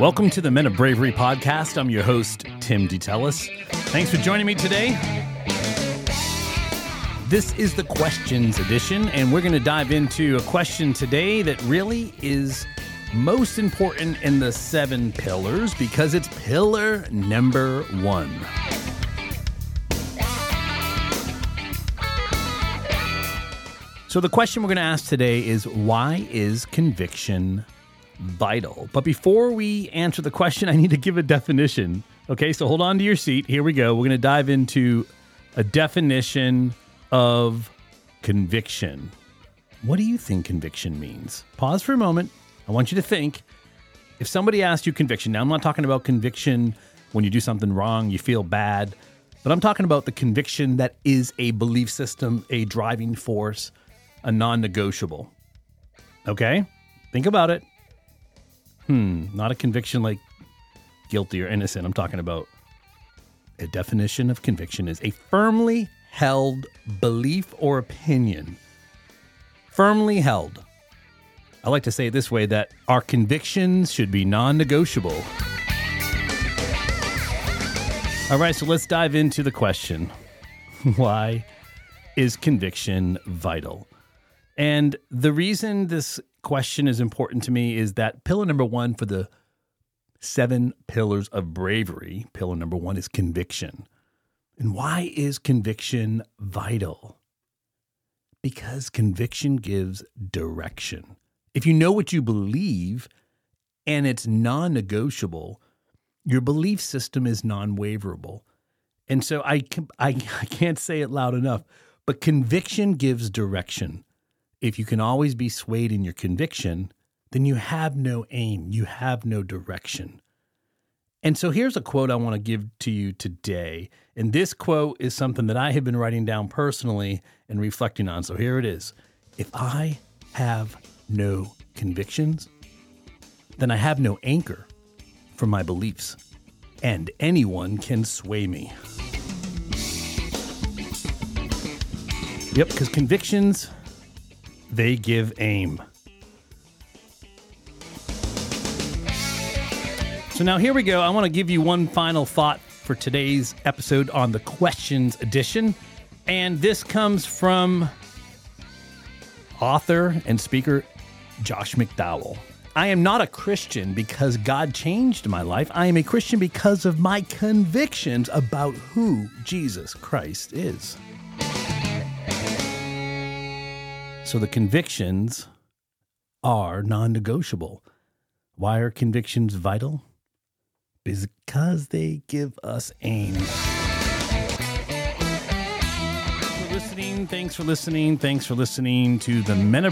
Welcome to the Men of Bravery podcast. I'm your host, Tim DeTellis. Thanks for joining me today. This is the questions edition, and we're going to dive into a question today that really is most important in the seven pillars because it's pillar number one. So, the question we're going to ask today is why is conviction vital? But before we answer the question, I need to give a definition. Okay, so hold on to your seat. Here we go. We're going to dive into a definition of conviction. What do you think conviction means? Pause for a moment. I want you to think. If somebody asked you conviction, now I'm not talking about conviction when you do something wrong, you feel bad, but I'm talking about the conviction that is a belief system, a driving force a non negotiable. Okay? Think about it. Hmm, not a conviction like guilty or innocent. I'm talking about a definition of conviction is a firmly held belief or opinion. Firmly held. I like to say it this way that our convictions should be non negotiable. All right, so let's dive into the question Why is conviction vital? And the reason this question is important to me is that pillar number one for the seven pillars of bravery, pillar number one is conviction. And why is conviction vital? Because conviction gives direction. If you know what you believe and it's non negotiable, your belief system is non waverable. And so I, I, I can't say it loud enough, but conviction gives direction if you can always be swayed in your conviction, then you have no aim, you have no direction. And so here's a quote I want to give to you today. And this quote is something that I have been writing down personally and reflecting on. So here it is If I have no convictions, then I have no anchor for my beliefs, and anyone can sway me. Yep, because convictions they give aim. So now here we go. I want to give you one final thought for today's episode on the questions edition. And this comes from author and speaker Josh McDowell. I am not a Christian because God changed my life. I am a Christian because of my convictions about who Jesus Christ is. So the convictions are non negotiable. Why are convictions vital? Because they give us aim. Thanks for listening. Thanks for listening. Thanks for listening to the Men of